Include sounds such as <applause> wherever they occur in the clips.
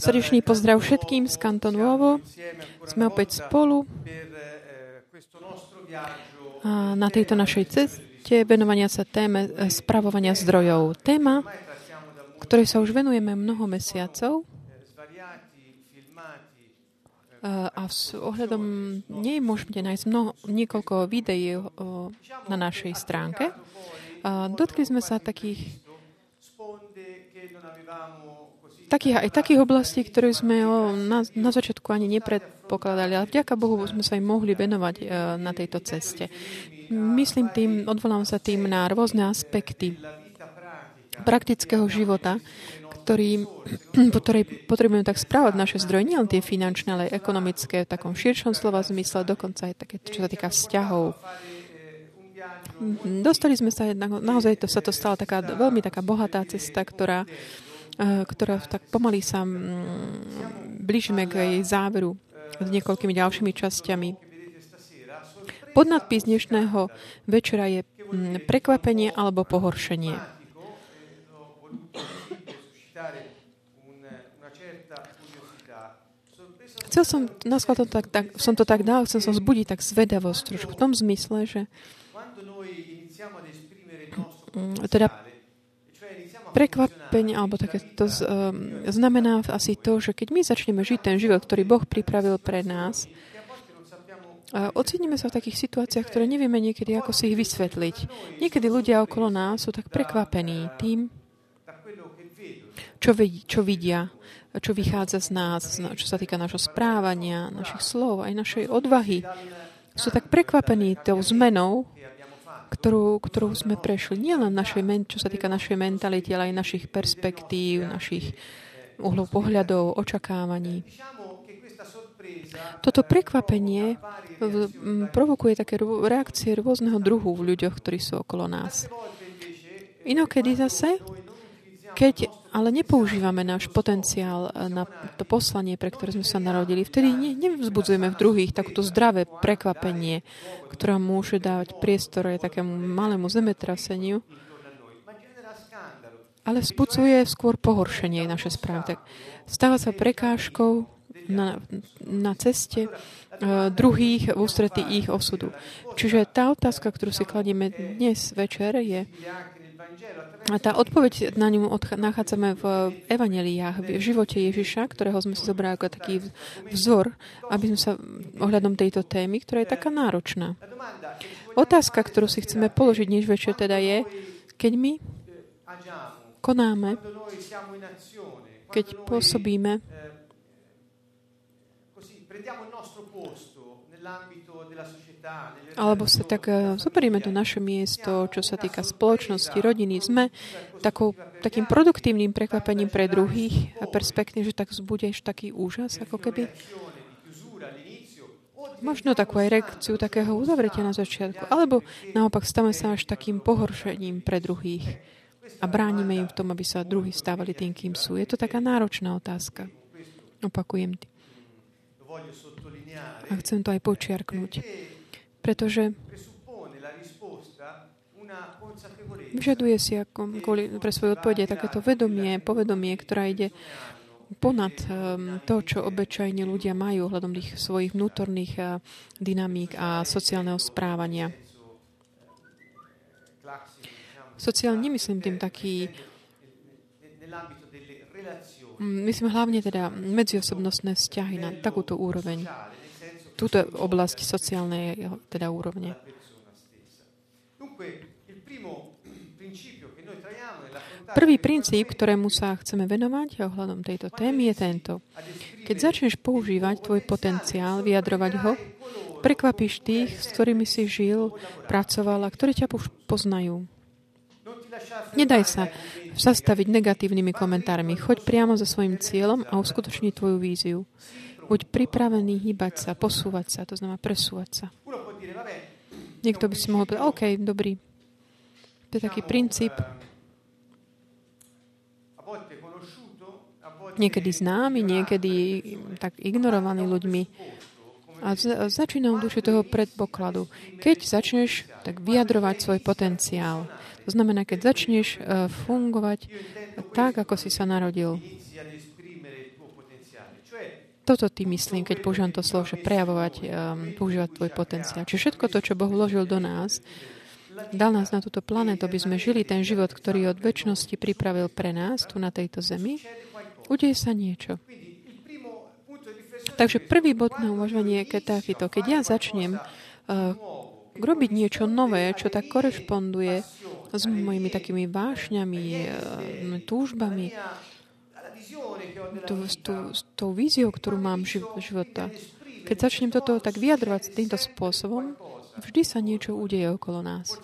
Srdečný pozdrav všetkým z Kanton Nuovo. Sme opäť spolu a na tejto našej ceste venovania sa téme eh, spravovania zdrojov. Téma, ktorej sa už venujeme mnoho mesiacov a s ohľadom nej môžete nájsť mnoho, niekoľko videí na našej stránke. Dotkli sme sa takých takých, aj takých oblastí, ktoré sme na, na začiatku ani nepredpokladali, ale vďaka Bohu sme sa im mohli venovať e, na tejto ceste. Myslím tým, odvolám sa tým na rôzne aspekty praktického života, ktorý, <clears throat> po ktorej potrebujeme tak správať naše zdroje, nielen tie finančné, ale aj ekonomické, v takom širšom slova zmysle, dokonca aj také, čo sa týka vzťahov. Dostali sme sa jednak, naozaj to sa to stala taká veľmi taká bohatá cesta, ktorá ktorá tak pomaly sa mm, blížime k jej záveru s niekoľkými ďalšími časťami. Podnadpis dnešného večera je mm, prekvapenie alebo pohoršenie. Chcel som, na to tak, tak, som to tak dal, chcel som zbudiť tak zvedavosť trošku v tom zmysle, že mm, teda prekvapenie, alebo také to z, um, znamená asi to, že keď my začneme žiť ten život, ktorý Boh pripravil pre nás, a oceníme sa v takých situáciách, ktoré nevieme niekedy, ako si ich vysvetliť. Niekedy ľudia okolo nás sú tak prekvapení tým, čo, vidí, čo vidia, čo vychádza z nás, čo sa týka našho správania, našich slov, aj našej odvahy. Sú tak prekvapení tou zmenou, ktorú, ktorú sme prešli. Nielen našej, čo sa týka našej mentality, ale aj našich perspektív, našich uhlov pohľadov, očakávaní. Toto prekvapenie provokuje také reakcie rôzneho druhu v ľuďoch, ktorí sú okolo nás. Inokedy zase keď ale nepoužívame náš potenciál eh, na to poslanie, pre ktoré sme sa narodili, vtedy ne, nevzbudzujeme v druhých takúto zdravé prekvapenie, ktoré môže dávať priestor aj takému malému zemetraseniu, ale vzbudzuje skôr pohoršenie naše správy. Stáva sa prekážkou na, na ceste uh, druhých v ústretí ich osudu. Čiže tá otázka, ktorú si kladieme dnes večer, je, a tá odpoveď na ňu nachádzame v evaneliách, v živote Ježiša, ktorého sme si zobrali ako taký vzor, aby sme sa ohľadom tejto témy, ktorá je taká náročná. Otázka, ktorú si chceme položiť dnes večer, teda je, keď my konáme, keď pôsobíme, alebo sa tak eh, zoberieme to naše miesto, čo sa týka spoločnosti, rodiny. Sme takou, takým produktívnym prekvapením pre druhých a perspektív, že tak vzbudeš taký úžas, ako keby možno takú aj reakciu takého uzavretia na začiatku. Alebo naopak stávame sa až takým pohoršením pre druhých a bránime im v tom, aby sa druhí stávali tým, kým sú. Je to taká náročná otázka. Opakujem. A chcem to aj počiarknúť pretože vyžaduje si ako, kvôli, pre svoje odpovede takéto vedomie, povedomie, ktorá ide ponad um, to, čo obyčajne ľudia majú ohľadom tých svojich vnútorných uh, dynamík a sociálneho správania. Sociálne nemyslím tým taký myslím hlavne teda medziosobnostné vzťahy na takúto úroveň túto oblasť sociálnej teda úrovne. Prvý princíp, ktorému sa chceme venovať ohľadom tejto témy je tento. Keď začneš používať tvoj potenciál, vyjadrovať ho, prekvapíš tých, s ktorými si žil, pracoval a ktorí ťa už poznajú. Nedaj sa zastaviť negatívnymi komentármi. Choď priamo za svojim cieľom a uskutočni tvoju víziu. Buď pripravený hýbať sa, posúvať sa, to znamená presúvať sa. Niekto by si mohol povedať, OK, dobrý. To je taký princíp. Niekedy známy, niekedy tak ignorovaný ľuďmi. A začínam duši toho predpokladu. Keď začneš tak vyjadrovať svoj potenciál, to znamená, keď začneš uh, fungovať tak, ako si sa narodil. Toto ty myslím, keď používam to slovo, že prejavovať, um, používať tvoj potenciál. Čiže všetko to, čo Boh vložil do nás, dal nás na túto planetu, aby sme žili ten život, ktorý od väčšnosti pripravil pre nás tu na tejto zemi, udeje sa niečo. Takže prvý bod na uvažovanie je takýto. Keď ja začnem uh, robiť niečo nové, čo tak korešponduje s mojimi takými vášňami, uh, túžbami, tú, tú, s tou víziou, ktorú mám živ, života. Keď začnem toto tak vyjadrovať týmto spôsobom, vždy sa niečo udeje okolo nás.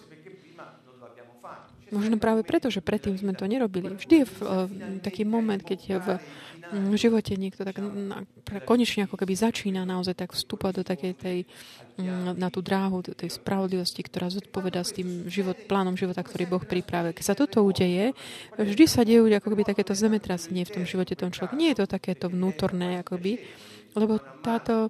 Možno práve preto, že predtým sme to nerobili. Vždy je v, uh, taký moment, keď je v v živote niekto tak na, konečne ako keby začína naozaj tak vstúpať do takej tej, mm, na tú dráhu tej spravodlivosti, ktorá zodpoveda s tým život, plánom života, ktorý Boh pripravil. Keď sa toto udeje, vždy sa dejú ako keby takéto zemetrasenie v tom živote tom človeku. Nie je to takéto vnútorné, akoby, lebo táto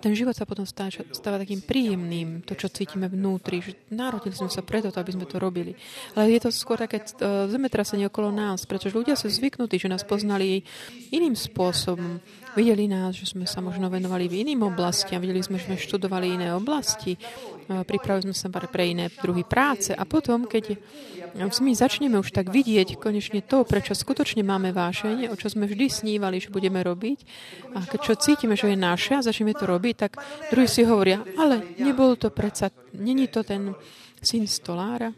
ten život sa potom stáva, stáva takým príjemným, to, čo cítime vnútri. Že narodili sme sa preto, aby sme to robili. Ale je to skôr také uh, zemetrasenie okolo nás, pretože ľudia sú zvyknutí, že nás poznali iným spôsobom. Videli nás, že sme sa možno venovali v iným oblastiam, videli sme, že sme študovali iné oblasti, pripravili sme sa pre iné druhy práce a potom, keď my začneme už tak vidieť konečne to, prečo skutočne máme vášenie, o čo sme vždy snívali, že budeme robiť. A keď čo cítime, že je naše a začneme to robiť, tak druhí si hovoria, ale nebol to predsa, není to ten syn stolára?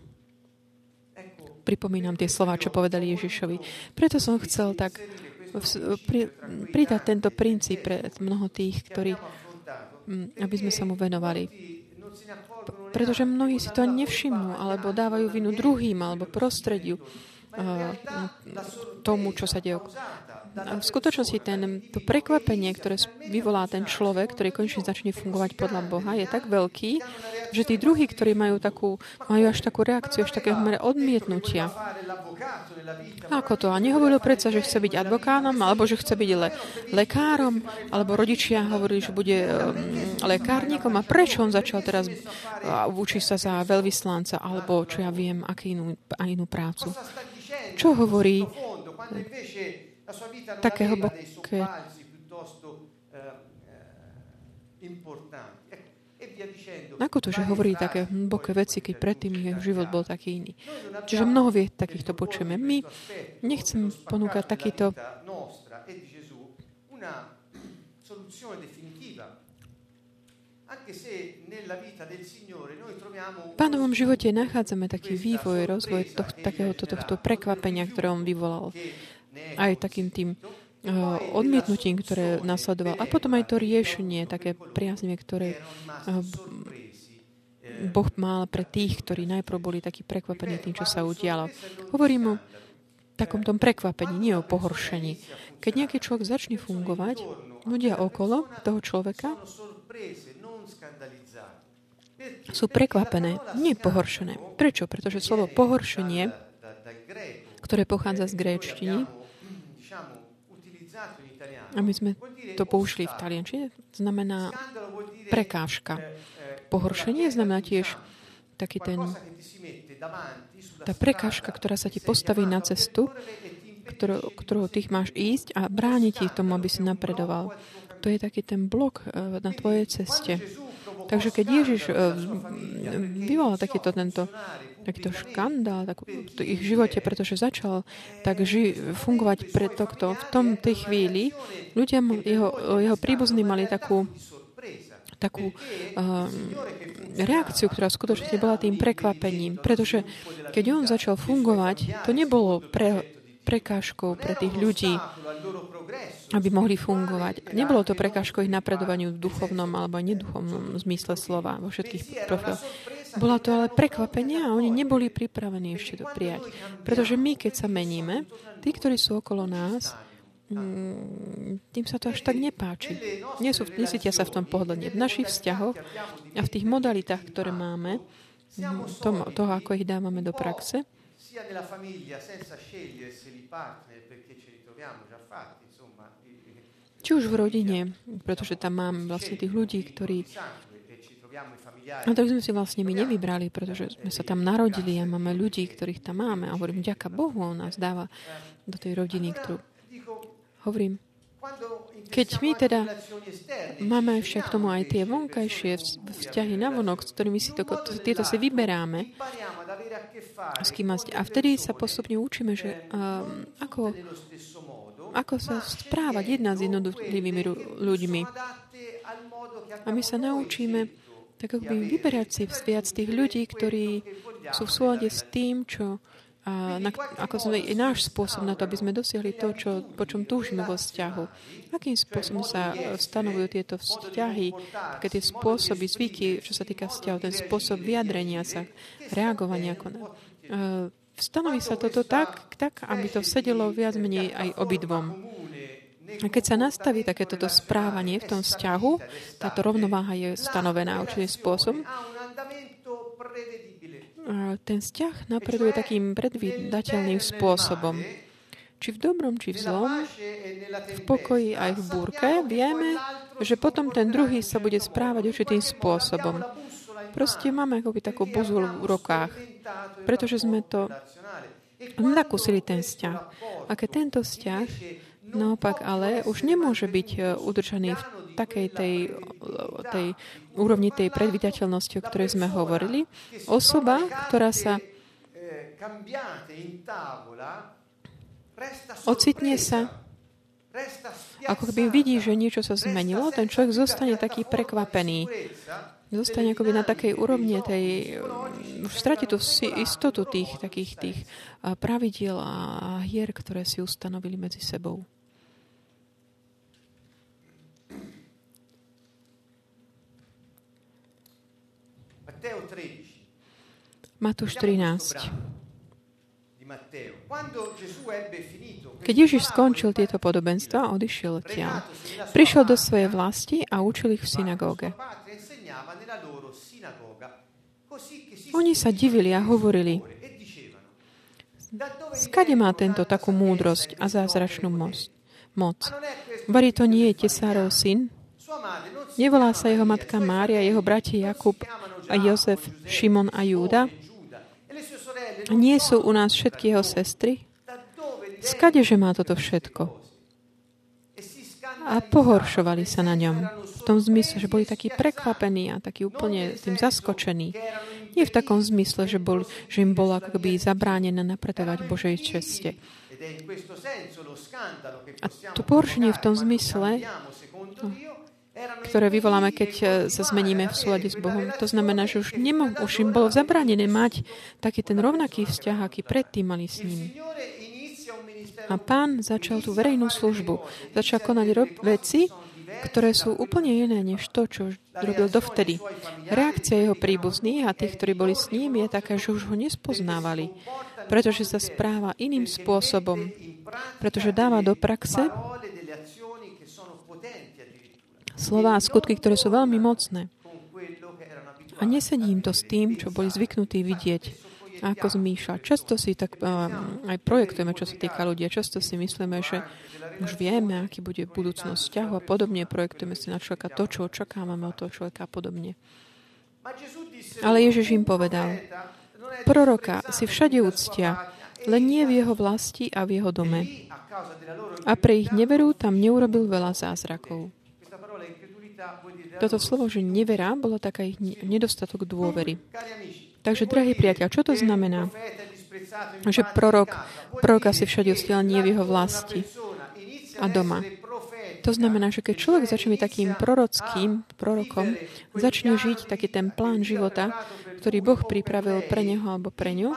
Pripomínam tie slova, čo povedali Ježišovi. Preto som chcel tak pridať tento princíp pre mnoho tých, ktorí, aby sme sa mu venovali pretože mnohí si to nevšimnú, alebo dávajú vinu druhým, alebo prostrediu tomu, čo sa deje. V skutočnosti ten, to prekvapenie, ktoré vyvolá ten človek, ktorý konečne začne fungovať podľa Boha, je tak veľký, že tí druhí, ktorí majú, takú, majú až takú reakciu, až také odmietnutia. Ako to? A nehovoril predsa, že chce byť advokátom, alebo že chce byť le, lekárom, alebo rodičia hovorili, že bude um, lekárnikom. A prečo on začal teraz uh, učiť sa za veľvyslanca, alebo čo ja viem, akú inú, inú prácu? Čo hovorí také hlboké ako to, že hovorí také hlboké veci, keď predtým jeho život bol taký iný. Čiže mnoho vie takýchto počujeme. My nechcem ponúkať takýto <clears throat> v pánovom živote nachádzame taký vývoj, rozvoj toh, takéhoto tohto prekvapenia, ktoré on vyvolal. Aj takým tým odmietnutím, ktoré nasledoval. A potom aj to riešenie, také priaznivé, ktoré Boh mal pre tých, ktorí najprv boli takí prekvapení tým, čo sa udialo. Hovorím o takom tom prekvapení, nie o pohoršení. Keď nejaký človek začne fungovať, ľudia okolo toho človeka sú prekvapené, nie pohoršené. Prečo? Pretože slovo pohoršenie, ktoré pochádza z gréčtiny, a my sme to použili v taliančine, znamená prekážka. Pohoršenie znamená tiež taký ten, tá prekážka, ktorá sa ti postaví na cestu, ktorou, ktorou ty máš ísť a bráni ti tomu, aby si napredoval. To je taký ten blok eh, na tvojej ceste. Takže keď Ježiš eh, vyvolal takýto tento takýto škandál tak, v ich živote, pretože začal tak ži- fungovať pre tohto. V tom tej chvíli ľudia, jeho, jeho príbuzní mali takú takú uh, reakciu, ktorá skutočne bola tým prekvapením. Pretože keď on začal fungovať, to nebolo pre, prekážkou pre tých ľudí, aby mohli fungovať. Nebolo to prekážkou ich napredovaniu v duchovnom alebo neduchovnom zmysle slova vo všetkých profiloch. Bola to ale prekvapenie a oni neboli pripravení ešte to prijať. Pretože my, keď sa meníme, tí, ktorí sú okolo nás, mm, tým sa to až tak nepáči. Nie sú, nesítia sa v tom pohodlne. V našich vzťahoch a v tých modalitách, ktoré máme, mm, tom, toho, ako ich dávame do praxe, sia nella famiglia senza scegliersi i partner perché ce li troviamo già fatti Či už v rodine, pretože tam mám vlastne tých ľudí, ktorí a tak sme si vlastne my nevybrali, pretože sme sa tam narodili a máme ľudí, ktorých tam máme. A hovorím, ďaká Bohu, on nás dáva do tej rodiny, ktorú... Hovorím, keď my teda máme však tomu aj tie vonkajšie vzťahy na vonok, s ktorými si to, tieto si vyberáme, s kým a vtedy sa postupne učíme, že um, ako, ako sa správať jedna s jednotlivými ľuďmi. A my sa naučíme tak ako by vyberať si viac tých ľudí, ktorí sú v súlade s tým, čo a na, ako sme, je náš spôsob na to, aby sme dosiahli to, čo, po čom túžime vo vzťahu. Akým spôsobom sa stanovujú tieto vzťahy, také tie spôsoby, zvyky, čo sa týka vzťahov, ten spôsob vyjadrenia sa, reagovania. Ako na, uh, stanoví sa toto tak, tak, aby to sedelo viac menej aj obidvom. A keď sa nastaví takéto správanie v tom vzťahu, táto rovnováha je stanovená určitým spôsobom, ten vzťah napreduje takým predvídateľným spôsobom. Či v dobrom, či v zlom, v pokoji aj v búrke, vieme, že potom ten druhý sa bude správať určitým spôsobom. Proste máme akoby takú buzul v rukách, pretože sme to nakúsili ten vzťah. A keď tento vzťah Naopak ale už nemôže byť e, udržaný v takej tej, tej úrovni tej predvydateľnosti, o ktorej sme hovorili. Osoba, ktorá sa ocitne sa ako keby vidí, že niečo sa zmenilo, ten človek zostane taký prekvapený. Zostane akoby na takej úrovni tej, už stratí tú istotu tých takých tých pravidiel a hier, ktoré si ustanovili medzi sebou. Matúš 13. Keď Ježiš skončil tieto podobenstva, odišiel odtiaľ. Prišiel do svojej vlasti a učil ich v synagóge. Oni sa divili a hovorili, skade má tento takú múdrosť a zázračnú moc? Varí to nie je tesárov syn? Nevolá sa jeho matka Mária, jeho bratia Jakub a Jozef, Šimon a Júda? Nie sú u nás všetky jeho sestry? Skade, že má toto všetko? A pohoršovali sa na ňom. V tom zmysle, že boli takí prekvapení a takí úplne tým zaskočení. Nie v takom zmysle, že, bol, že im bolo ako keby zabránené napredovať Božej česte. A to pohoršenie v tom zmysle, no, ktoré vyvoláme, keď e, sa zmeníme v súlade s Bohom. To znamená, že už, nemo, už im bolo zabránené mať taký ten rovnaký vzťah, aký predtým mali s ním. A pán začal tú verejnú službu. Začal konať veci, ktoré sú úplne iné než to, čo robil dovtedy. Reakcia jeho príbuzných a tých, ktorí boli s ním, je taká, že už ho nespoznávali, pretože sa správa iným spôsobom, pretože dáva do praxe slova a skutky, ktoré sú veľmi mocné. A nesedím to s tým, čo boli zvyknutí vidieť, ako zmýšľa. Často si tak uh, aj projektujeme, čo sa týka ľudia. Často si myslíme, že už vieme, aký bude budúcnosť vzťahu a podobne. Projektujeme si na človeka to, čo očakávame od toho človeka a podobne. Ale Ježiš im povedal, proroka si všade úctia, len nie v jeho vlasti a v jeho dome. A pre ich neveru tam neurobil veľa zázrakov. Toto slovo, že nevera, bolo taká ich nedostatok dôvery. Takže, drahý priateľ, čo to znamená? Že prorok, prorok asi všade ustiel nie v jeho vlasti a doma. To znamená, že keď človek začne byť takým prorockým prorokom, začne žiť taký ten plán života, ktorý Boh pripravil pre neho alebo pre ňu,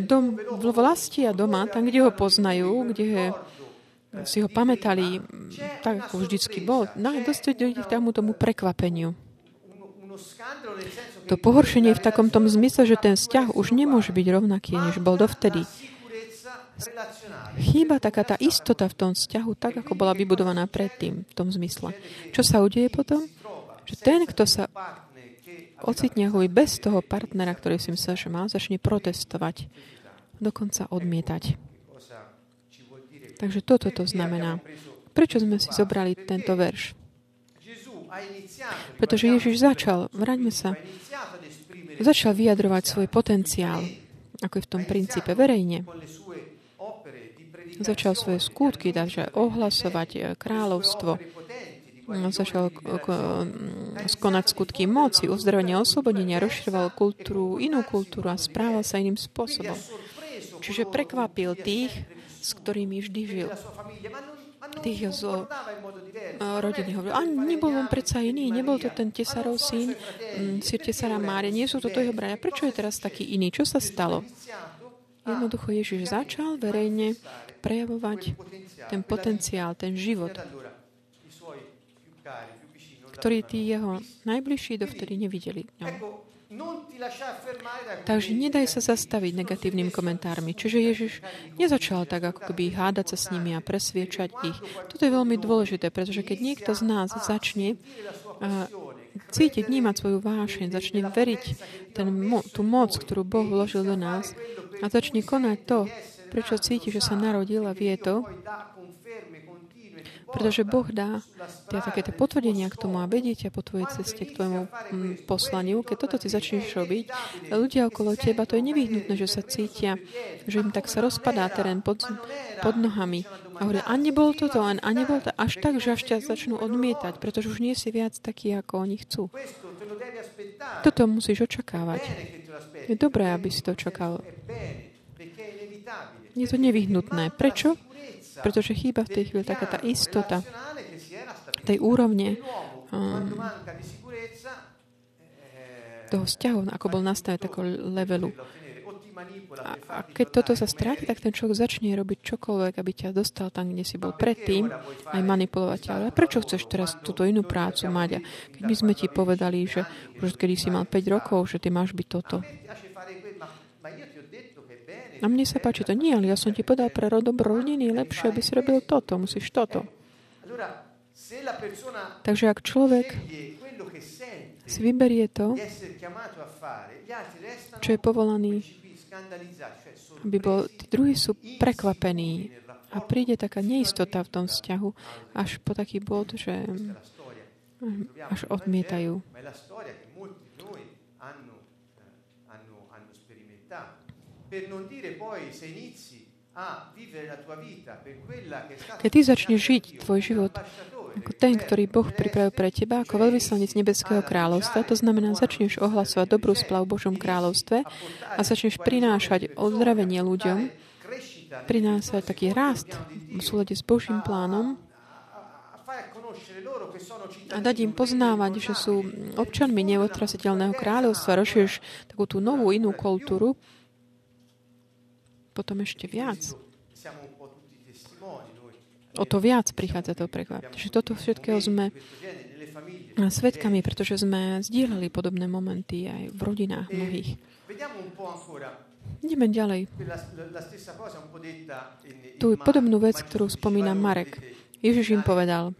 dom, v vlasti a doma, tam, kde ho poznajú, kde je si ho pamätali tak, ako vždycky bol, no, dosť k tomu, tomu prekvapeniu. To pohoršenie je v takom tom zmysle, že ten vzťah už nemôže byť rovnaký, než bol dovtedy. Chýba taká tá istota v tom vzťahu, tak ako bola vybudovaná predtým, v tom zmysle. Čo sa udeje potom? Že ten, kto sa ocitne ako bez toho partnera, ktorý si myslel, že má, začne protestovať, dokonca odmietať. Takže toto to znamená. Prečo sme si zobrali tento verš? Pretože Ježiš začal, vráťme sa, začal vyjadrovať svoj potenciál, ako je v tom princípe, verejne. Začal svoje skutky, takže ohlasovať eh, kráľovstvo, začal skonať skutky moci, uzdravenia, oslobodenia, rozširoval kultúru, inú kultúru a správal sa iným spôsobom. Čiže prekvapil tých, s ktorými vždy žil. Tých z rodiny hovoril, a nebol on predsa iný, nebol to ten tesarov syn, mm, sir tesara Mária, nie sú toto jeho brania. Prečo je teraz taký iný? Čo sa stalo? Jednoducho Ježiš začal verejne prejavovať ten potenciál, ten život, ktorý tí jeho najbližší dovtedy nevideli. No. Takže nedaj sa zastaviť negatívnym komentármi. Čiže Ježiš nezačal tak, ako keby hádať sa s nimi a presviečať ich. Toto je veľmi dôležité, pretože keď niekto z nás začne uh, cítiť, vnímať svoju vášeň, začne veriť ten, tú moc, ktorú Boh vložil do nás a začne konať to, prečo cíti, že sa narodil a vie to, pretože Boh dá tie také tie potvrdenia k tomu a vedie ťa po tvojej ceste k tvojmu mm, poslaniu. Keď toto ty začneš robiť, ľudia okolo teba, to je nevyhnutné, že sa cítia, že im tak sa rozpadá terén pod, pod nohami. A hovoria, a nebol toto len, a nebol to až tak, že až ťa začnú odmietať, pretože už nie si viac taký, ako oni chcú. Toto musíš očakávať. Je dobré, aby si to očakal. Je to nevyhnutné. Prečo? Pretože chýba v tej chvíli taká tá istota tej úrovne um, toho vzťahu, ako bol nastavený takého levelu. A, a keď toto sa stráti, tak ten človek začne robiť čokoľvek, aby ťa dostal tam, kde si bol predtým, aj manipulovať ťa. Ale prečo chceš teraz túto inú prácu mať? A keď my sme ti povedali, že už kedy si mal 5 rokov, že ty máš byť toto. A mne sa páči to. Nie, ale ja som ti povedal pre dobro rodiny, lepšie, aby si robil toto, musíš toto. Takže ak človek si vyberie to, čo je povolaný, aby bol, tí druhí sú prekvapení a príde taká neistota v tom vzťahu až po taký bod, že až odmietajú. Keď ty začneš žiť tvoj život ako ten, ktorý Boh pripravil pre teba, ako veľvyslanec Nebeského kráľovstva, to znamená, začneš ohlasovať dobrú splav v Božom kráľovstve a začneš prinášať ozdravenie ľuďom, prinášať taký rast v súlade s Božím plánom a dať im poznávať, že sú občanmi neotrasiteľného kráľovstva, rozšíriš takú tú novú inú kultúru, potom ešte viac. O to viac prichádza to prekvap. Čiže toto všetkého sme svetkami, pretože sme zdieľali podobné momenty aj v rodinách mnohých. Ideme ďalej. Tu podobnú vec, ktorú spomína Marek. Ježiš im povedal,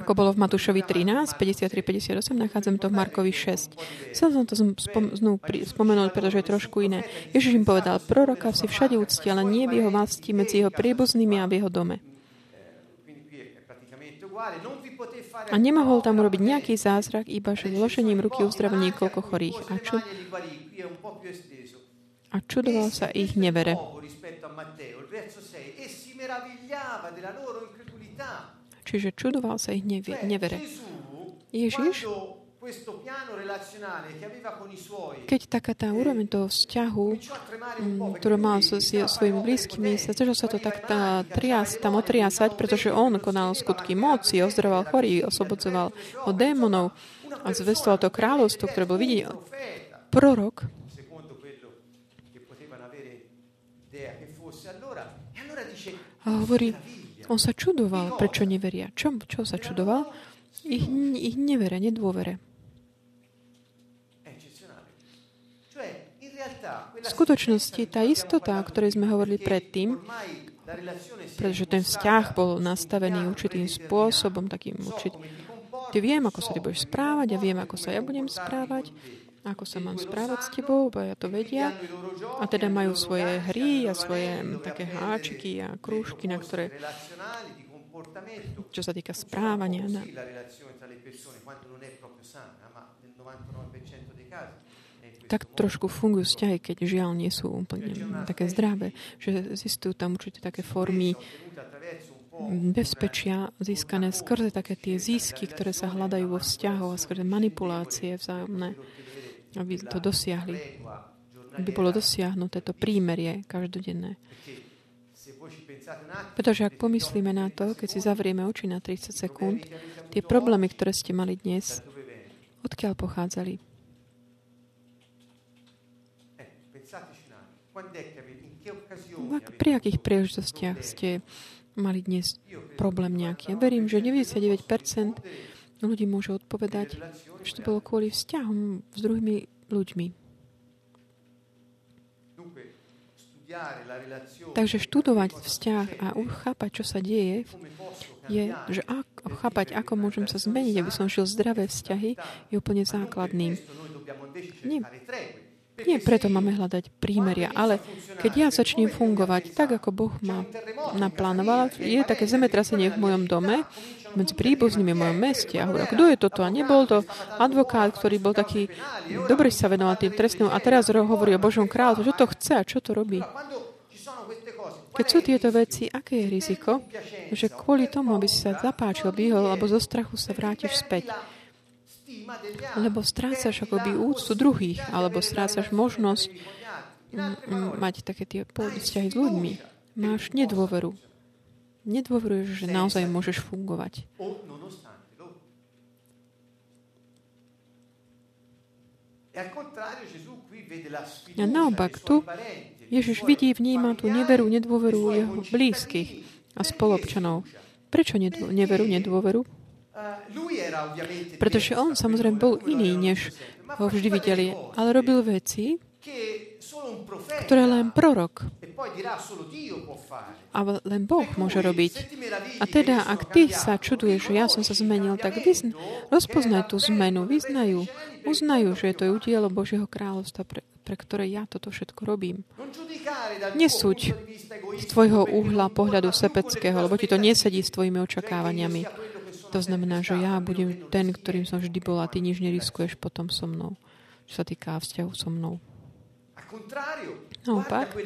ako bolo v Matúšovi 13, 53-58, nachádzam to v Markovi 6. Chcel som to spom- spomenúť, pretože je trošku iné. Ježiš im povedal, proroka si všade úcti, ale nie v jeho vlasti medzi jeho príbuznými a v jeho dome. A nemohol tam urobiť nejaký zázrak, iba že vložením ruky uzdravil niekoľko chorých. A, čo? a čudoval sa ich nevere. Čiže čudoval sa ich nevere. Ježiš, keď taká tá úroveň toho vzťahu, mm, ktorú mal so svojimi blízkymi, sa začal sa to tak tá, trias, tam otriasať, pretože on konal skutky moci, ozdraval chorý, oslobodzoval od démonov a zvestoval to kráľovstvo, ktoré bol vidieť. Prorok, a hovorí, on sa čudoval, prečo neveria. Čo, čo sa čudoval? Ich, ich nevere, nedôvere. V skutočnosti tá istota, o ktorej sme hovorili predtým, pretože ten vzťah bol nastavený určitým spôsobom, takým určitým. Ty viem, ako sa ty budeš správať, ja viem, ako sa ja budem správať. Ako sa mám správať s tebou, bo ja to vedia. A teda majú svoje hry a svoje také háčiky a krúžky, na ktoré čo sa týka správania. Na... Tak trošku fungujú vzťahy, keď žiaľ nie sú úplne také zdravé, že zistujú tam určite také formy bezpečia získané skrze také tie zisky, ktoré sa hľadajú vo vzťahoch a skrze manipulácie vzájomné, aby to dosiahli. Aby bolo dosiahnuté to prímerie každodenné. Pretože ak pomyslíme na to, keď si zavrieme oči na 30 sekúnd, tie problémy, ktoré ste mali dnes, odkiaľ pochádzali? Pri akých príležitostiach ste mali dnes problém nejaký? Ja verím, že 99% ľudí môže odpovedať, že to bolo kvôli vzťahom s druhými ľuďmi. Takže študovať vzťah a chápať, čo sa deje, je, že ak, chápať, ako môžem sa zmeniť, aby som žil zdravé vzťahy, je úplne základným. Nie, nie preto máme hľadať prímeria, ale keď ja začnem fungovať tak, ako Boh ma naplánoval, je také zemetrasenie v mojom dome, medzi príbuznými v mojom meste. A hovorí, kto je toto? A nebol to advokát, ktorý bol taký, dobrý sa venoval tým trestným a teraz hovorí o Božom kráľu. Čo to chce a čo to robí? Keď sú tieto veci, aké je riziko? Že kvôli tomu, aby si sa zapáčil, vyhol, alebo zo strachu sa vrátiš späť. Lebo strácaš akoby úctu druhých, alebo strácaš možnosť mať také tie vzťahy s ľuďmi. Máš nedôveru nedôveruješ, že naozaj môžeš fungovať. A naopak, tu Ježiš vidí, vníma tú neveru, nedôveru jeho blízkych a spolobčanov. Prečo neveru, nedôveru? Pretože on samozrejme bol iný, než ho vždy videli, ale robil veci, ktoré len prorok a len Boh môže robiť. A teda, ak ty sa čuduješ, že ja som sa zmenil, tak vyzn- rozpoznaj tú zmenu, vyznajú, uznajú, že je to udielo Božieho kráľovstva, pre, pre ktoré ja toto všetko robím. Nesúď z tvojho uhla pohľadu sepeckého, lebo ti to nesedí s tvojimi očakávaniami. To znamená, že ja budem ten, ktorým som vždy bol a ty nič neriskuješ potom so mnou, čo sa týka vzťahu so mnou. Naopak,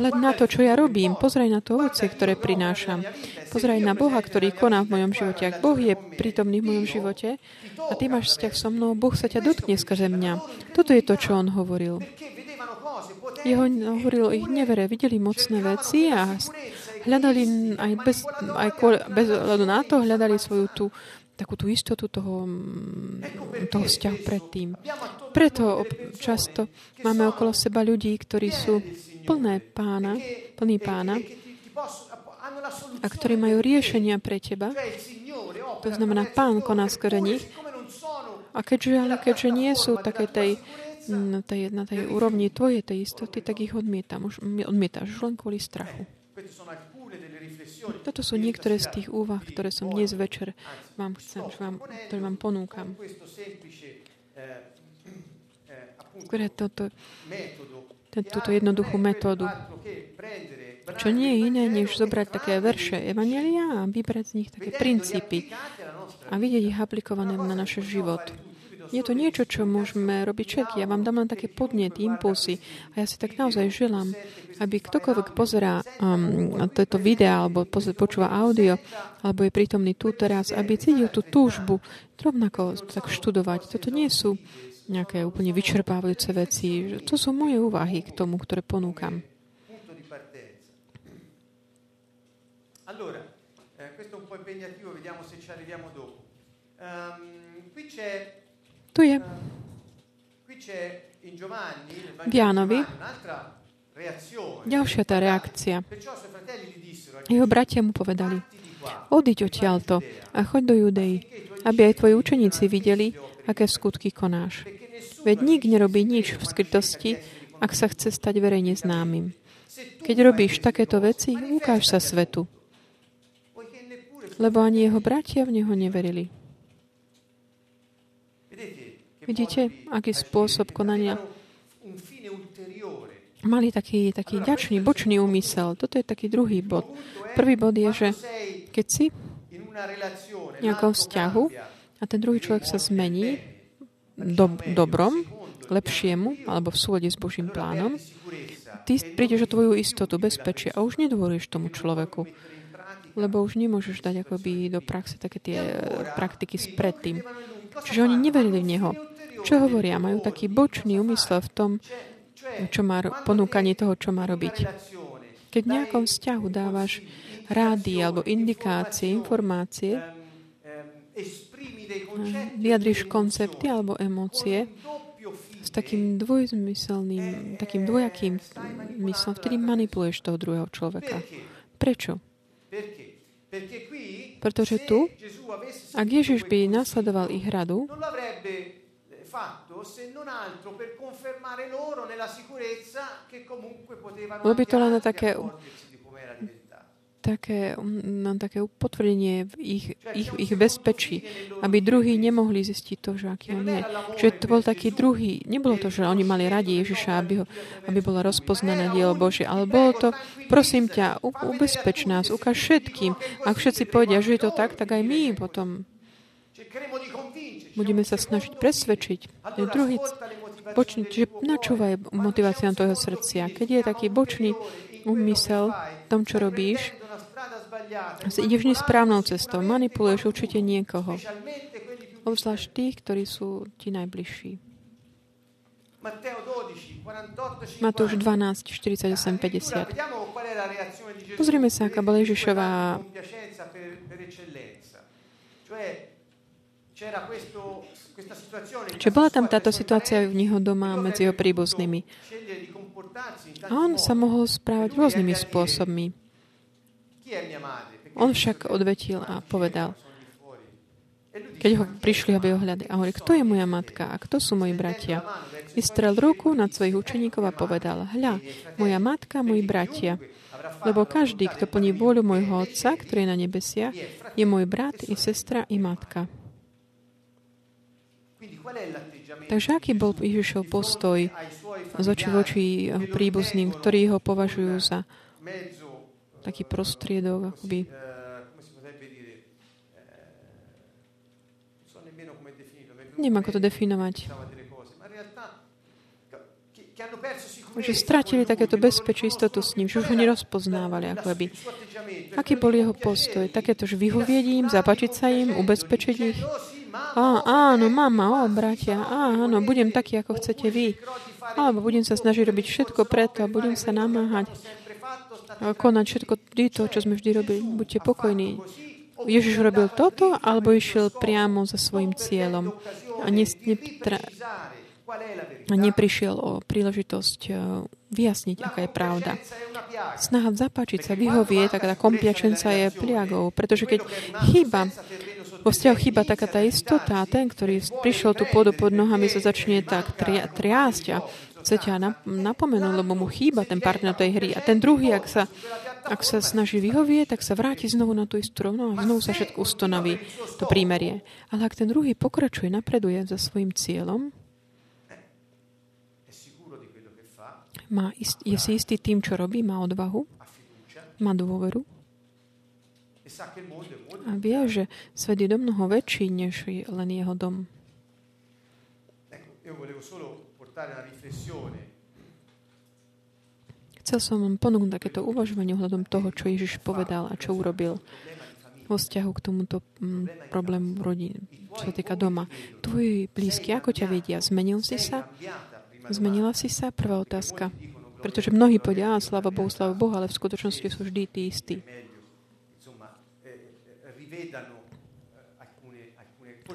hľad na to, čo ja robím. Pozraj na to ovocie, ktoré prinášam. Pozraj na Boha, ktorý koná v mojom živote. Ak Boh je prítomný v mojom živote a ty máš vzťah so mnou, Boh sa ťa dotkne skrze mňa. Toto je to, čo on hovoril. Jeho hovoril o ich nevere. Videli mocné veci a hľadali aj bez, aj bez hľadu na to, hľadali svoju tú takú tú istotu toho, mm, toho vzťahu predtým. Preto často máme okolo seba ľudí, ktorí sú plné pána, plný pána a ktorí majú riešenia pre teba. To znamená, pán koná skôr nich. A keďže, ale keďže nie sú také tej, na tej, na tej úrovni tvojej tej istoty, tak ich odmietam, už, odmietáš už len kvôli strachu. Toto sú niektoré z tých úvah, ktoré som dnes večer vám chcem, vám, ktoré vám ponúkam. Ktoré toto, túto jednoduchú metódu, čo nie je iné, než zobrať také verše Evangelia a vybrať z nich také princípy a vidieť ich aplikované na náš život. Je to niečo, čo môžeme robiť všetky. Ja vám dám len také podnet, impulsy. A ja si tak naozaj želám, aby ktokoľvek pozerá um, toto video alebo počúva audio, alebo je prítomný tu teraz, aby cítil tú túžbu rovnako tak študovať. Toto nie sú nejaké úplne vyčerpávajúce veci. To sú moje úvahy k tomu, ktoré ponúkam. Allora, eh, questo è un po' impegnativo, vediamo se ci arriviamo dopo. Um, qui c'è tu je v Jánovi ďalšia tá reakcia. Jeho bratia mu povedali, odiď odtiaľto a choď do Judei, aby aj tvoji učeníci videli, aké skutky konáš. Veď nik nerobí nič v skrytosti, ak sa chce stať verejne známym. Keď robíš takéto veci, ukáž sa svetu. Lebo ani jeho bratia v neho neverili. Vidíte, aký spôsob konania mali taký, taký ďačný, bočný úmysel. Toto je taký druhý bod. Prvý bod je, že keď si v nejakom vzťahu a ten druhý človek sa zmení do, dobrom, lepšiemu, alebo v súlade s Božím plánom, ty prídeš o tvoju istotu, bezpečie a už nedôveruješ tomu človeku. Lebo už nemôžeš dať akoby do praxe také tie praktiky s predtým. Čiže oni neverili v Neho. Čo hovoria? Majú taký bočný úmysel v tom, čo má, ponúkanie toho, čo má robiť. Keď v nejakom vzťahu dávaš rády alebo indikácie, informácie, vyjadriš koncepty alebo emócie s takým dvojzmyselným, takým dvojakým myslom, vtedy manipuluješ toho druhého človeka. Prečo? Pretože tu, ak Ježiš by nasledoval ich radu, Bolo by to len také, také, na také potvrdenie v ich, ich, ich bezpečí, aby druhí nemohli zistiť to, že aký on je. Že to bol taký druhý, nebolo to, že oni mali radi Ježiša, aby, ho, aby bolo rozpoznané dielo Bože, ale bolo to, prosím ťa, ubezpeč nás, ukáž všetkým. Ak všetci povedia, že je to tak, tak aj my potom Budeme sa snažiť presvedčiť. Je druhý bočný, čiže načúvaj motiváciám tvojho srdcia. Keď je taký bočný úmysel v tom, čo robíš, ideš nesprávnou cestou, manipuluješ určite niekoho. Obzvlášť tých, ktorí sú ti najbližší. Matúš 12, 48, 50. Pozrime sa, aká bola Ježišová Čiže bola tam táto situácia v neho doma medzi jeho príbuznými. A on sa mohol správať rôznymi spôsobmi. On však odvetil a povedal, keď ho prišli, aby ho hľadali. A hovorí, kto je moja matka a kto sú moji bratia? Vystrel ruku nad svojich učeníkov a povedal, hľa, moja matka, moji bratia. Lebo každý, kto plní vôľu môjho Otca, ktorý je na nebesiach, je môj brat i sestra i matka. Takže aký bol Ježišov postoj z oči voči príbuzným, ktorí ho považujú za taký prostriedok, akoby Neviem, ako to definovať. Že stratili takéto bezpečie, istotu s ním, že už ho nerozpoznávali. Ako by. Aký bol jeho postoj? Takéto, že vyhovieť im, zapačiť sa im, ubezpečiť ich? Á, áno, mama, o, bratia, áno, budem taký, ako chcete vy. Alebo budem sa snažiť robiť všetko preto a budem sa namáhať konať všetko to, čo sme vždy robili. Buďte pokojní. Ježiš robil toto, alebo išiel priamo za svojim cieľom a, ne, ne, neprišiel o príležitosť e, vyjasniť, aká je pravda. Snaha zapáčiť sa, vyhovie, taká tá kompiačenca je pliagou, pretože keď chýba vo vzťahu chýba taká tá istota ten, ktorý prišiel tú pôdu pod nohami, sa začne tak tri, triásť a chce ťa napomenúť, lebo mu chýba ten partner tej hry. A ten druhý, ak sa, ak sa snaží vyhovieť, tak sa vráti znovu na tú istú rovno a znovu sa všetko ustanoví, to prímerie. Ale ak ten druhý pokračuje, napreduje za svojim cieľom, má ist, je si istý tým, čo robí, má odvahu, má dôveru, a vie, že svet je do mnoho väčší, než len jeho dom. Chcel som vám ponúknuť takéto uvažovanie ohľadom toho, čo Ježiš povedal a čo urobil vo vzťahu k tomuto mm, problému rodín, čo sa týka doma. Tvoji blízky, ako ťa vedia? Zmenil si sa? Zmenila si sa? Prvá otázka. Pretože mnohí povedia, á, sláva Bohu, sláva Bohu, ale v skutočnosti sú vždy tí istí.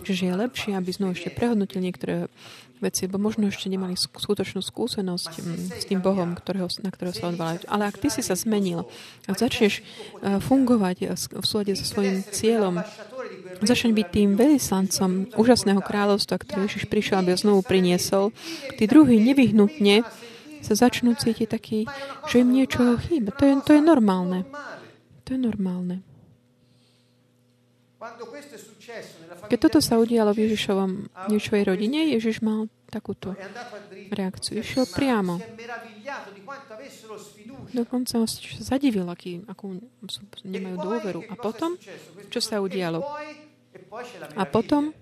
Čiže je lepšie, aby znovu ešte prehodnotil niektoré veci, bo možno ešte nemali skutočnú skúsenosť mm, s tým Bohom, ktorého, na ktorého sa odvalajú. Ale ak ty si sa zmenil, ak začneš e, fungovať e, v súlade so svojím cieľom, začneš byť tým veľvyslancom úžasného kráľovstva, ktoré Ježiš prišiel, aby ho znovu priniesol, tí druhí nevyhnutne sa začnú cítiť taký, že im niečo chýba. To je, to je normálne. To je normálne. Keď toto sa udialo v Ježišovom Ježišovej rodine, Ježiš mal takúto reakciu. Išiel priamo. Dokonca ho zadivil, aký, akú nemajú dôveru. A potom, čo sa udialo? A potom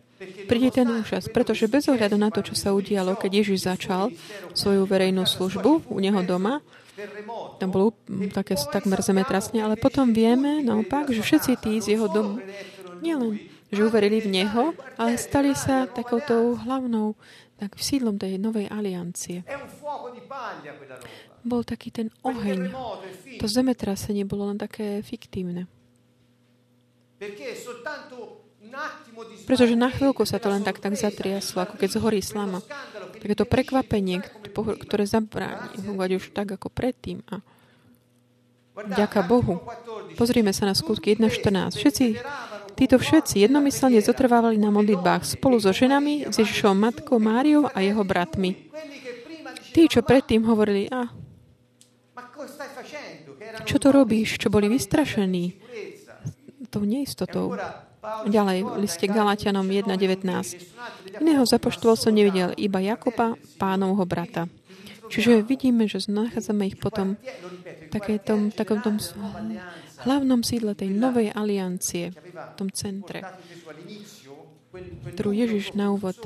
príde ten úžas, pretože bez ohľadu na to, čo sa udialo, keď Ježiš začal svoju verejnú službu u neho doma, tam bolo také takmer zemetrasne, ale potom vieme naopak, že všetci tí z jeho domu, nielen, že uverili v Neho, ale stali sa takouto hlavnou tak sídlom tej novej aliancie. Bol taký ten oheň. To zemetrasenie bolo len také fiktívne. Pretože na chvíľku sa to len tak, tak zatriaslo, ako keď zhorí slama. Takéto prekvapenie, ktoré zabráni fungovať už tak ako predtým. A ďaká Bohu. Pozrime sa na skutky 1.14. Všetci, títo všetci jednomyselne zotrvávali na modlitbách spolu so ženami, s Ježišovou matkou Máriou a jeho bratmi. Tí, čo predtým hovorili, a čo to robíš, čo boli vystrašení tou neistotou. Ďalej, v liste Galatianom 1.19. Iného zapoštol som nevidel, iba Jakoba, pánovho brata. Čiže vidíme, že nachádzame ich potom v takom tom hlavnom sídle tej novej aliancie, v tom centre, ktorú Ježiš na úvod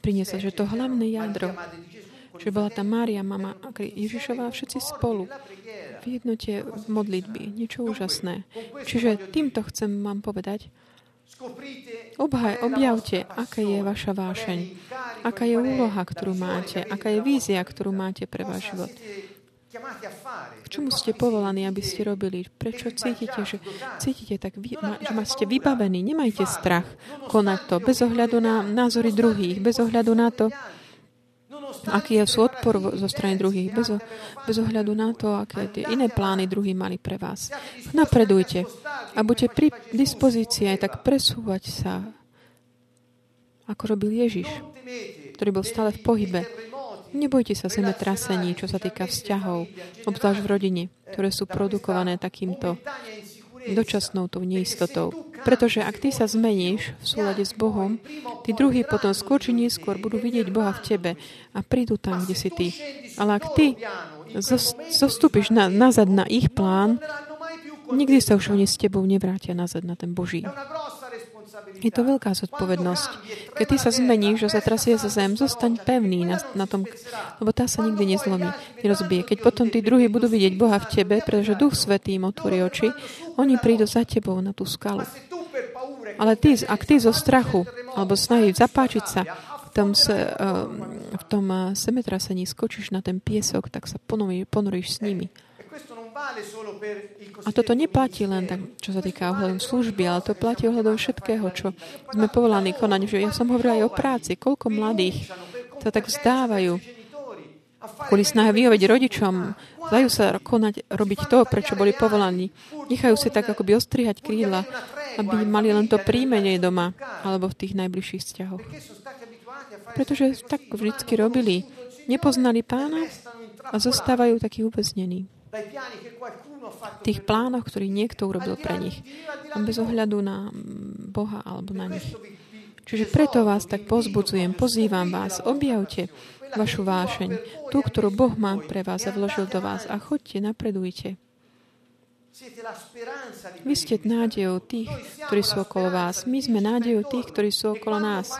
priniesol, že to hlavné jadro, že bola tam Mária, mama Ježišová, všetci spolu v jednote v modlitby. Niečo úžasné. Čiže týmto chcem vám povedať, Obhaj, objavte, aká je vaša vášeň, aká je úloha, ktorú máte, aká je vízia, ktorú máte pre váš život. K čomu ste povolaní, aby ste robili? Prečo cítite, že cítite tak, že ma ste vybavení? Nemajte strach konať to bez ohľadu na názory druhých, bez ohľadu na to, aký je odpor zo strany druhých, bez, bez ohľadu na to, aké tie iné plány druhí mali pre vás. Napredujte a buďte pri dispozícii aj tak presúvať sa, ako robil Ježiš, ktorý bol stále v pohybe. Nebojte sa zemetrasení, čo sa týka vzťahov, obzvlášť v rodine, ktoré sú produkované takýmto dočasnou tou neistotou. Pretože ak ty sa zmeníš v súlade s Bohom, tí druhí potom skôr či neskôr budú vidieť Boha v tebe a prídu tam, kde si ty. Ale ak ty zostúpiš na, nazad na ich plán, nikdy sa už oni s tebou nevrátia nazad na ten Boží. Je to veľká zodpovednosť. Keď ty sa zmeníš, že sa zem, zostaň pevný na, na tom, lebo tá sa nikdy nezlomí, nerozbije. Keď potom tí druhí budú vidieť Boha v tebe, pretože Duch Svetý im otvorí oči, oni prídu za tebou na tú skalu. Ale ty, ak ty zo strachu alebo snahy zapáčiť sa v tom, se, v tom semetrasení skočíš na ten piesok, tak sa ponoríš s nimi. A toto neplatí len tak, čo sa týka ohľadom služby, ale to platí ohľadom všetkého, čo sme povolaní konať. Ja som hovorila aj o práci. Koľko mladých sa tak vzdávajú kvôli snahe vyhovieť rodičom, dajú sa konať, robiť to, prečo boli povolaní. Nechajú si tak akoby ostrihať krídla, aby mali len to príjmenie doma alebo v tých najbližších vzťahoch. Pretože tak vždycky robili. Nepoznali pána a zostávajú takí uväznení tých plánoch, ktorý niekto urobil pre nich. Bez ohľadu na Boha alebo na nich. Čiže preto vás tak pozbudzujem, pozývam vás, objavte vašu vášeň, tú, ktorú Boh má pre vás a vložil do vás a chodte, napredujte. Vy ste nádejou tých, ktorí sú okolo vás. My sme nádejou tých, ktorí sú okolo nás.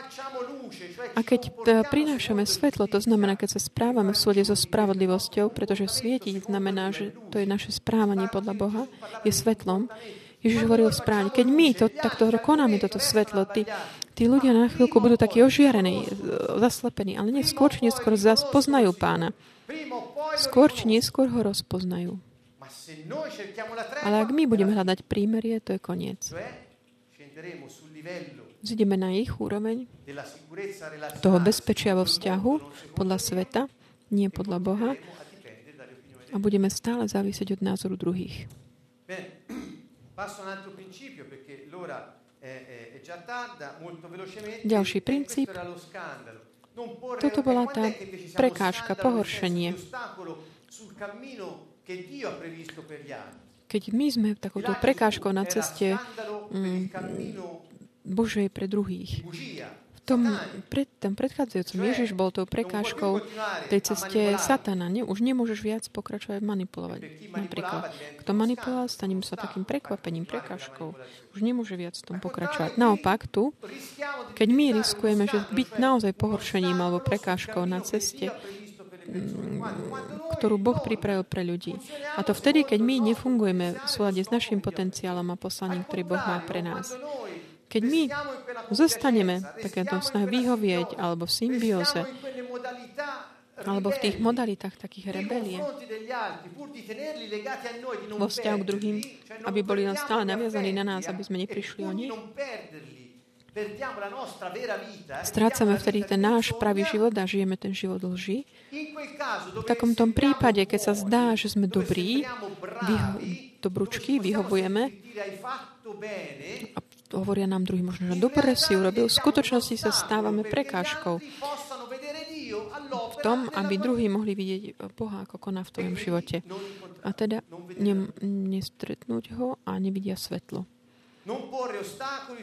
A keď e, prinášame svetlo, to znamená, keď sa správame v súde so spravodlivosťou, pretože svietiť znamená, že to je naše správanie podľa Boha, je svetlom. Ježiš hovoril správne. Keď my to, takto konáme toto svetlo, tí, tí ľudia na chvíľku budú takí ožiarení, e, zaslepení, ale nie skôr či neskôr poznajú pána. Skôr či neskôr ho rozpoznajú. Ale ak my budeme hľadať prímerie, to je koniec zideme na ich úroveň toho bezpečia vo vzťahu podľa sveta, nie podľa Boha a budeme stále závisieť od názoru druhých. Ďalší princíp. Toto bola tá prekážka, pohoršenie keď my sme takouto prekážkou na ceste mm, Božej pre druhých, v tom, pred, tom predchádzajúcom Ježiš bol tou prekážkou tej ceste satana. Ne, už nemôžeš viac pokračovať manipulovať. Napríklad, kto manipuloval, stanem sa takým prekvapením, prekážkou. Už nemôže viac v tom pokračovať. Naopak tu, keď my riskujeme, že byť naozaj pohoršením alebo prekážkou na ceste, ktorú Boh pripravil pre ľudí. A to vtedy, keď my nefungujeme v súlade s našim potenciálom a poslaním, ktorý Boh má pre nás. Keď my zostaneme takéto snahe vyhovieť alebo v symbióze, alebo v tých modalitách takých rebelie vo vzťahu k druhým, aby boli stále naviazaní na nás, aby sme neprišli o nich. Strácame vtedy ten náš pravý život a žijeme ten život lži. V takom tom prípade, keď sa zdá, že sme dobrí, vyho- dobručky, vyhovujeme a hovoria nám druhý možno, že dobre si urobil, v skutočnosti sa stávame prekážkou v tom, aby druhí mohli vidieť Boha, ako koná v tvojom živote. A teda ne, nestretnúť ho a nevidia svetlo.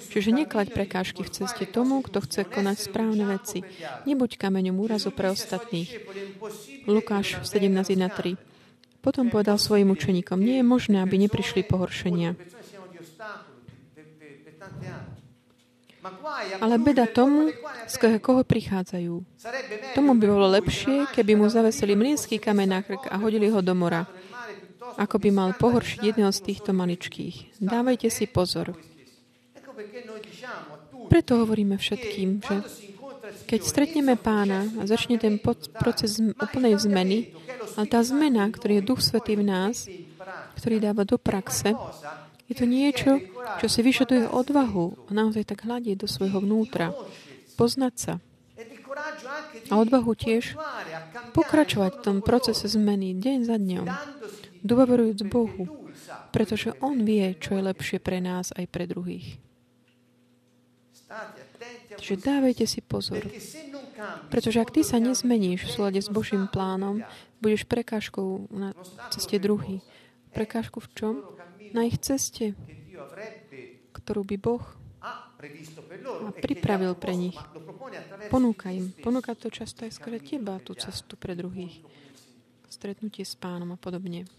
Čiže neklaď prekážky v ceste tomu, kto chce konať správne veci. Nebuď kameňom úrazu pre ostatných. Lukáš 17.1.3 Potom povedal svojim učeníkom, nie je možné, aby neprišli pohoršenia. Ale beda tomu, z koho prichádzajú. Tomu by bolo lepšie, keby mu zavesili mlínsky kameň na krk a hodili ho do mora, ako by mal pohoršiť jedného z týchto maličkých. Dávajte si pozor. Preto hovoríme všetkým, že keď stretneme pána a začne ten proces úplnej zmeny, ale tá zmena, ktorý je Duch Svetý v nás, ktorý dáva do praxe, je to niečo, čo si vyžaduje odvahu a naozaj tak hľadiť do svojho vnútra. Poznať sa. A odvahu tiež pokračovať v tom procese zmeny deň za dňom, dôverujúc Bohu, pretože On vie, čo je lepšie pre nás aj pre druhých. Takže dávajte si pozor. Pretože ak ty sa nezmeníš v súlade s Božím plánom, budeš prekážkou na ceste druhých. Prekážku v čom? na ich ceste, ktorú by Boh pripravil pre nich. Ponúka im. Ponúka to často aj skôr teba, tú cestu pre druhých. Stretnutie s pánom a podobne.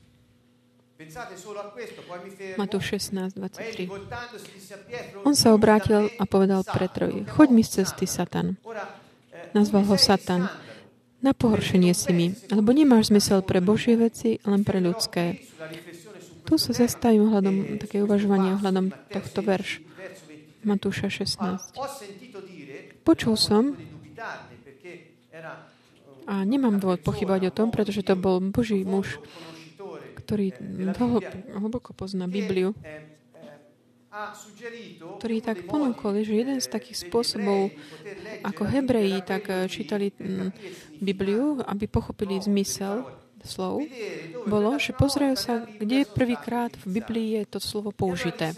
Matúš 16, 23. On sa obrátil a povedal Petrovi, choď mi z cesty, Satan. Nazval ho Satan. Na pohoršenie si mi, lebo nemáš zmysel pre Božie veci, len pre ľudské. Tu sa zastavím ohľadom také uvažovania ohľadom tohto verš Matúša 16. Počul som a nemám dôvod pochybovať o tom, pretože to bol Boží muž, ktorý dlho, hlboko pozná Bibliu, ktorý tak ponúkol, že jeden z takých spôsobov, ako Hebreji tak čítali mm, Bibliu, aby pochopili zmysel slov, bolo, že pozerajú sa, kde prvýkrát v Biblii je to slovo použité.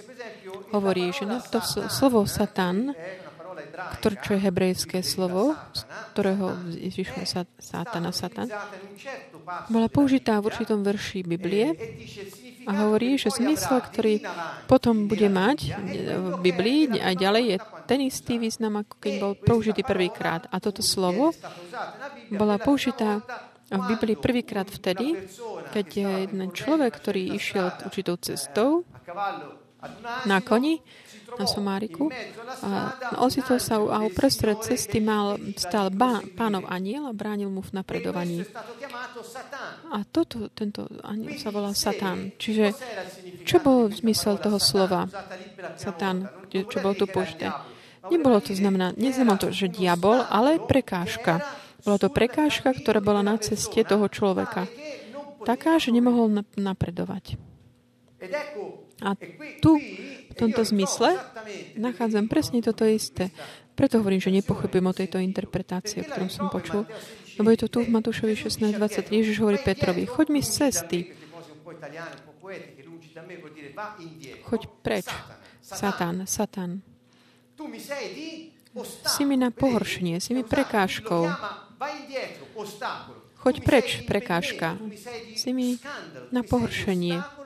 Hovorí, že to slovo Satan, ktoré, čo je hebrejské slovo, z ktorého vyšlo Satana, Satan, bola použitá v určitom verši Biblie a hovorí, že zmysel, ktorý potom bude mať v Biblii a ďalej je ten istý význam, ako keď bol použitý prvýkrát. A toto slovo bola použitá v Biblii prvýkrát vtedy, keď je jeden človek, ktorý išiel určitou cestou na koni, na Somáriku, a ocitol sa a uprostred cesty mal, stal ba, pánov aniel a bránil mu v napredovaní. A toto, tento aniel sa volá Satán. Čiže čo bol zmysel toho slova Satán, čo bolo tu použité? Nebolo to znamená, neznamená to, že diabol, ale prekážka. Bola to prekážka, ktorá bola na ceste toho človeka. Taká, že nemohol napredovať. A tu, v tomto zmysle, nachádzam presne toto isté. Preto hovorím, že nepochybujem o tejto interpretácii, o ktorom som počul. Lebo je to tu v Matúšovi 16.23. Ježiš hovorí Petrovi, choď mi z cesty. Choď preč. Satan, Satan. Si mi na pohoršenie, si mi prekážkou. Choď preč, prekážka. Si mi na pohoršenie.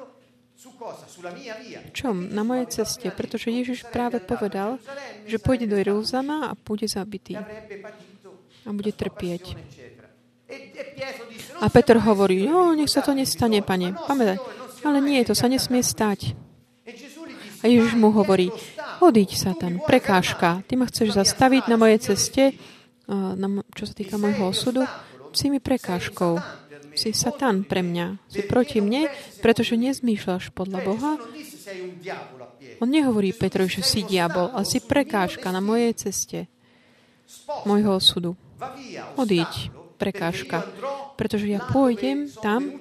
Čom? Na mojej ceste. Pretože Ježiš práve povedal, že pôjde do Jeruzalema a bude zabitý. A bude trpieť. A Peter hovorí, no, nech sa to nestane, pane. Pamätaj. Ale nie, to sa nesmie stať. A Ježiš mu hovorí, odiť, Satan, prekážka. Ty ma chceš zastaviť na mojej ceste, čo sa týka môjho osudu, si mi prekážkou si Satan pre mňa, si proti mne, pretože nezmýšľaš podľa Boha. On nehovorí Petrovi, že si diabol, ale si prekážka na mojej ceste môjho osudu. Odíď, prekážka, pretože ja pôjdem tam,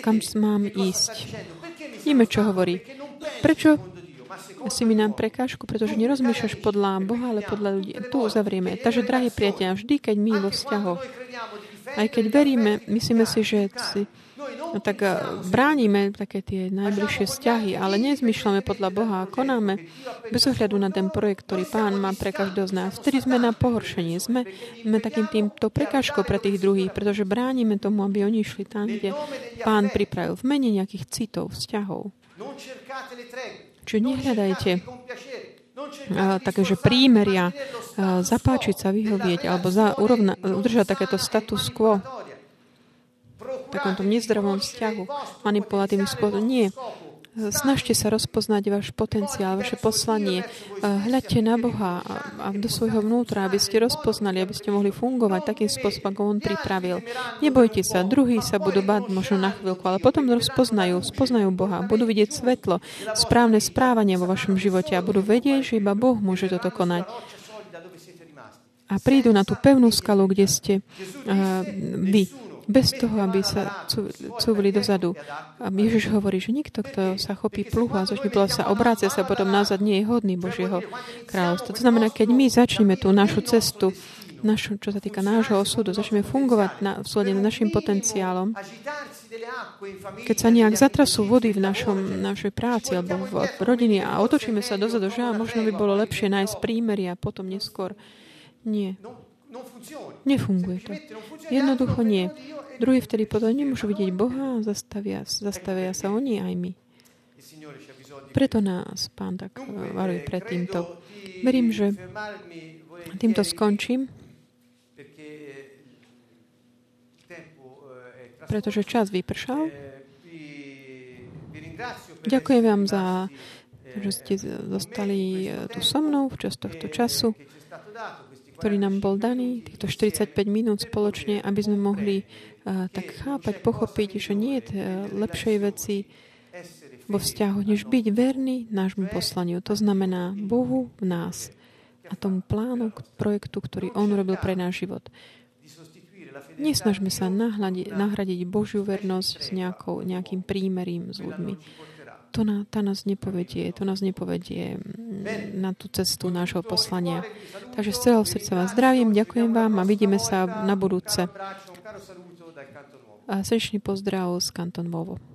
kam mám ísť. Vieme, čo hovorí. Prečo si mi nám prekážku, pretože nerozmýšľaš podľa Boha, ale podľa ľudí. Tu uzavrieme. Takže, drahí priatelia, vždy, keď my vo vzťahoch aj keď veríme, myslíme si, že si, no tak eh, bránime také tie najbližšie vzťahy, ale nezmyšľame podľa Boha a konáme bez ohľadu na ten projekt, ktorý Pán má pre každého z nás. Vtedy sme na pohoršení. Sme, sme takým týmto prekážkou pre tých druhých, pretože bránime tomu, aby oni išli tam, kde Pán pripravil v mene nejakých citov, vzťahov. Čiže nehľadajte také, že prímeria, zapáčiť sa, vyhovieť alebo za, urovna, udržať takéto status quo v takomto nezdravom vzťahu, manipulatívnym spôsobom. Nie. Snažte sa rozpoznať váš potenciál, vaše poslanie. Hľadte na Boha a do svojho vnútra, aby ste rozpoznali, aby ste mohli fungovať takým spôsobom, ako On pripravil. Nebojte sa, druhí sa budú báť možno na chvíľku, ale potom rozpoznajú, spoznajú Boha, budú vidieť svetlo, správne správanie vo vašom živote a budú vedieť, že iba Boh môže toto konať a prídu na tú pevnú skalu, kde ste uh, vy bez toho, aby sa cúvili dozadu. A Ježiš hovorí, že nikto, kto sa chopí pluhu a začne sa obrácia sa potom nazad, nie je hodný Božieho kráľovstva. To znamená, keď my začneme tú našu cestu, našu, čo sa týka nášho osudu, začneme fungovať na, v súlade s našim potenciálom, keď sa nejak zatrasú vody v našom, našej práci alebo v rodine a otočíme sa dozadu, že možno by bolo lepšie nájsť prímery a potom neskôr. Nie. Nefunguje to. Jednoducho nie. Druhý vtedy potom nemôžu vidieť Boha a zastavia, zastavia sa oni aj my. Preto nás Pán tak eh, varuje pred týmto. Verím, že týmto skončím, pretože čas vypršal. Ďakujem vám za že ste zostali eh, tu so mnou v čas tohto času ktorý nám bol daný, týchto 45 minút spoločne, aby sme mohli uh, tak chápať, pochopiť, že nie je uh, lepšej veci vo vzťahu, než byť verný nášmu poslaniu. To znamená Bohu v nás a tomu plánu, projektu, ktorý On robil pre náš život. Nesnažme sa nahradiť, Božiu vernosť s nejakou, nejakým prímerím s ľuďmi to na, tá nás nepovedie, to nás nepovedie mm, na tú cestu nášho poslania. Takže z celého srdca vás zdravím, ďakujem vám a vidíme sa na budúce. A srdečný pozdrav z Kanton Vovo.